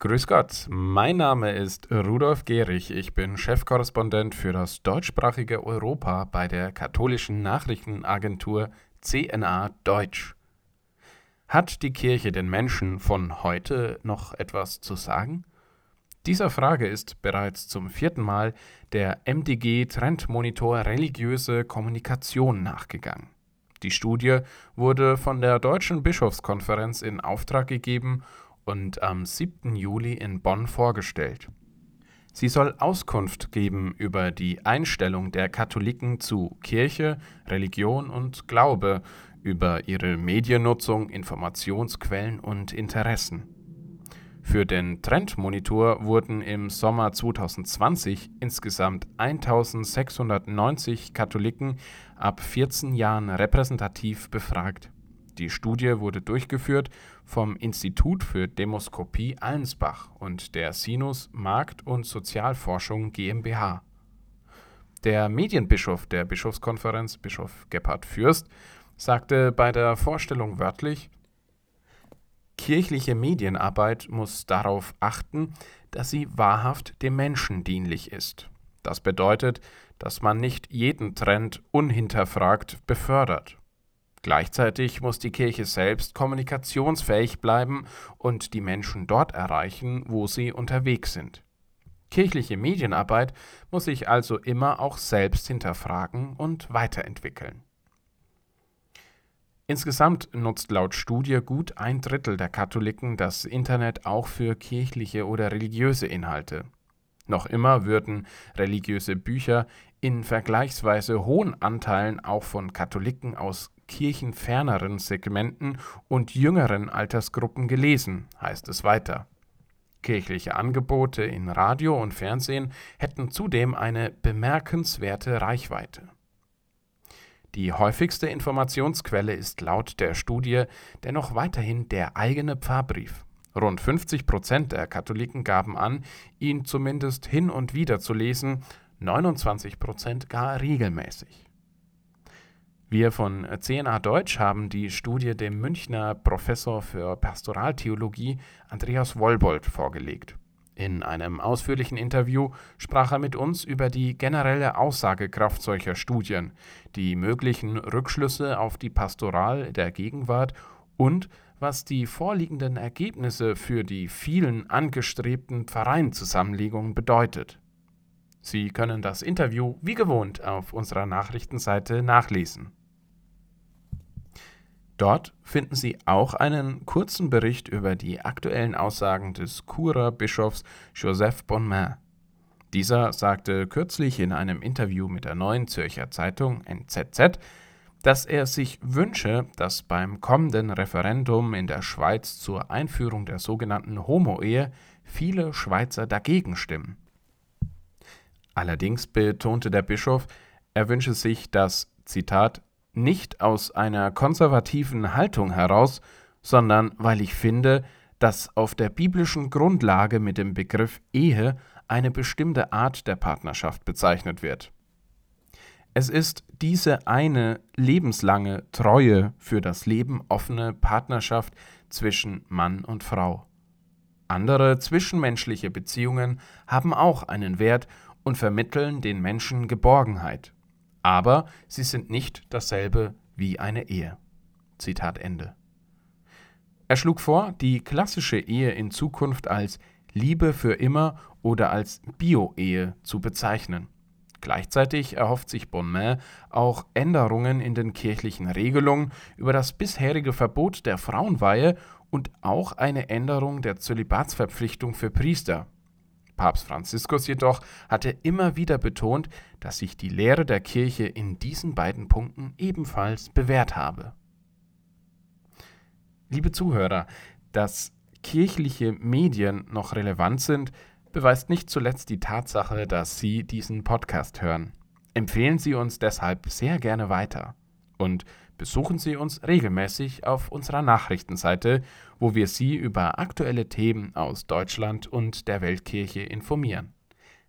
Grüß Gott, mein Name ist Rudolf Gehrig. Ich bin Chefkorrespondent für das deutschsprachige Europa bei der katholischen Nachrichtenagentur CNA Deutsch. Hat die Kirche den Menschen von heute noch etwas zu sagen? Dieser Frage ist bereits zum vierten Mal der MDG Trendmonitor Religiöse Kommunikation nachgegangen. Die Studie wurde von der Deutschen Bischofskonferenz in Auftrag gegeben und am 7. Juli in Bonn vorgestellt. Sie soll Auskunft geben über die Einstellung der Katholiken zu Kirche, Religion und Glaube, über ihre Mediennutzung, Informationsquellen und Interessen. Für den Trendmonitor wurden im Sommer 2020 insgesamt 1690 Katholiken ab 14 Jahren repräsentativ befragt. Die Studie wurde durchgeführt vom Institut für Demoskopie Allensbach und der Sinus Markt- und Sozialforschung GmbH. Der Medienbischof der Bischofskonferenz, Bischof Gebhard Fürst, sagte bei der Vorstellung wörtlich, Kirchliche Medienarbeit muss darauf achten, dass sie wahrhaft dem Menschen dienlich ist. Das bedeutet, dass man nicht jeden Trend unhinterfragt befördert. Gleichzeitig muss die Kirche selbst kommunikationsfähig bleiben und die Menschen dort erreichen, wo sie unterwegs sind. Kirchliche Medienarbeit muss sich also immer auch selbst hinterfragen und weiterentwickeln. Insgesamt nutzt laut Studie gut ein Drittel der Katholiken das Internet auch für kirchliche oder religiöse Inhalte. Noch immer würden religiöse Bücher in vergleichsweise hohen Anteilen auch von Katholiken aus kirchenferneren Segmenten und jüngeren Altersgruppen gelesen, heißt es weiter. Kirchliche Angebote in Radio und Fernsehen hätten zudem eine bemerkenswerte Reichweite. Die häufigste Informationsquelle ist laut der Studie dennoch weiterhin der eigene Pfarrbrief. Rund 50 Prozent der Katholiken gaben an, ihn zumindest hin und wieder zu lesen, 29 Prozent gar regelmäßig. Wir von CNA Deutsch haben die Studie dem Münchner Professor für Pastoraltheologie Andreas Wollbold vorgelegt. In einem ausführlichen Interview sprach er mit uns über die generelle Aussagekraft solcher Studien, die möglichen Rückschlüsse auf die Pastoral der Gegenwart und was die vorliegenden Ergebnisse für die vielen angestrebten Pfarreienzusammenlegungen bedeutet. Sie können das Interview wie gewohnt auf unserer Nachrichtenseite nachlesen. Dort finden Sie auch einen kurzen Bericht über die aktuellen Aussagen des Churer Bischofs Joseph Bonmain. Dieser sagte kürzlich in einem Interview mit der Neuen Zürcher Zeitung NZZ, dass er sich wünsche, dass beim kommenden Referendum in der Schweiz zur Einführung der sogenannten Homo-Ehe viele Schweizer dagegen stimmen. Allerdings betonte der Bischof, er wünsche sich, dass, Zitat, nicht aus einer konservativen Haltung heraus, sondern weil ich finde, dass auf der biblischen Grundlage mit dem Begriff Ehe eine bestimmte Art der Partnerschaft bezeichnet wird. Es ist diese eine lebenslange, treue, für das Leben offene Partnerschaft zwischen Mann und Frau. Andere zwischenmenschliche Beziehungen haben auch einen Wert und vermitteln den Menschen Geborgenheit aber sie sind nicht dasselbe wie eine Ehe. Zitat Ende. Er schlug vor, die klassische Ehe in Zukunft als Liebe für immer oder als Bio-Ehe zu bezeichnen. Gleichzeitig erhofft sich Bonmain auch Änderungen in den kirchlichen Regelungen über das bisherige Verbot der Frauenweihe und auch eine Änderung der Zölibatsverpflichtung für Priester. Papst Franziskus jedoch hatte immer wieder betont, dass sich die Lehre der Kirche in diesen beiden Punkten ebenfalls bewährt habe. Liebe Zuhörer, dass kirchliche Medien noch relevant sind, beweist nicht zuletzt die Tatsache, dass Sie diesen Podcast hören. Empfehlen Sie uns deshalb sehr gerne weiter und besuchen Sie uns regelmäßig auf unserer Nachrichtenseite, wo wir Sie über aktuelle Themen aus Deutschland und der Weltkirche informieren.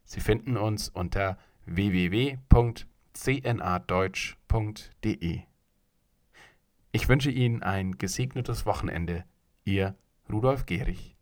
Sie finden uns unter www.cnadeutsch.de. Ich wünsche Ihnen ein gesegnetes Wochenende. Ihr Rudolf Gehrig.